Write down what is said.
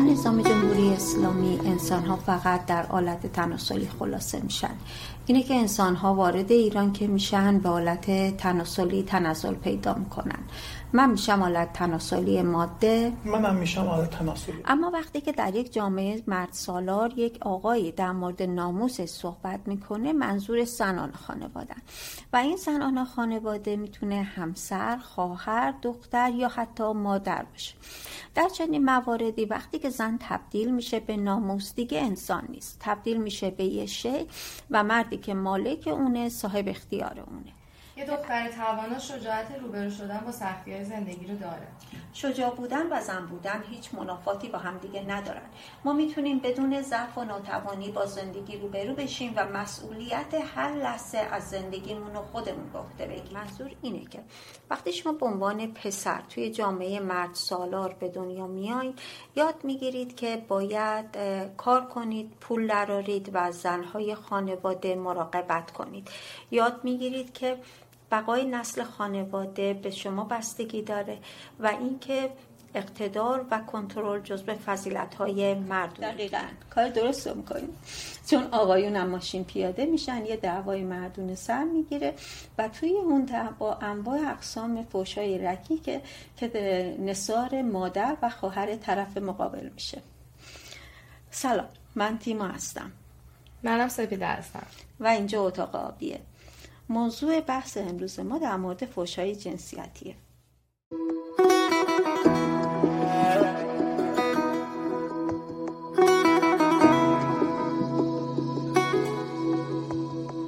نظام جمهوری اسلامی انسان ها فقط در آلت تناسلی خلاصه میشن. اینه که انسان ها وارد ایران که میشن به آلت تناسلی تنزل پیدا می‌کنن. من میشم آلت تناسلی ماده. منم میشم آلت تناسلی. اما وقتی که در یک جامعه مرد سالار یک آقایی در مورد ناموس صحبت می‌کنه منظور زنان خانواده. و این زنان خانواده می‌تونه همسر، خواهر، دختر یا حتی مادر باشه. در چنین مواردی وقتی که زن تبدیل میشه به ناموس دیگه انسان نیست. تبدیل میشه به یه شی و مردی که مالک اونه صاحب اختیار اونه. یه دختر توانا شجاعت روبرو شدن با سختی های زندگی رو داره. شجاع بودن و زن بودن هیچ منافاتی با هم دیگه ندارن. ما می‌تونیم بدون ضعف و ناتوانی با زندگی روبرو بشیم و مسئولیت هر لحظه از زندگیمون رو خودمون به عهده بگیریم. منظور اینه که وقتی شما به عنوان پسر توی جامعه مرد سالار به دنیا میایید یاد می‌گیرید که باید کار کنید پول درارید و زنهای خانواده مراقبت کنید. یاد می‌گیرید که بقای نسل خانواده به شما بستگی داره و اینکه اقتدار و کنترل جزء فضیلت های مردم دقیقا. کار درست رو می‌کنیم. چون آقایون هم ماشین پیاده میشن یه دعوای مردونه سر می‌گیره و توی اون دعوا انواع اقسام فوشای رکی که که نصار مادر و خواهر طرف مقابل میشه. سلام. من تیما هستم. منم سپیده هستم. و اینجا اتاق آبیه. موضوع بحث امروز ما در مورد فوشای جنسیتیه.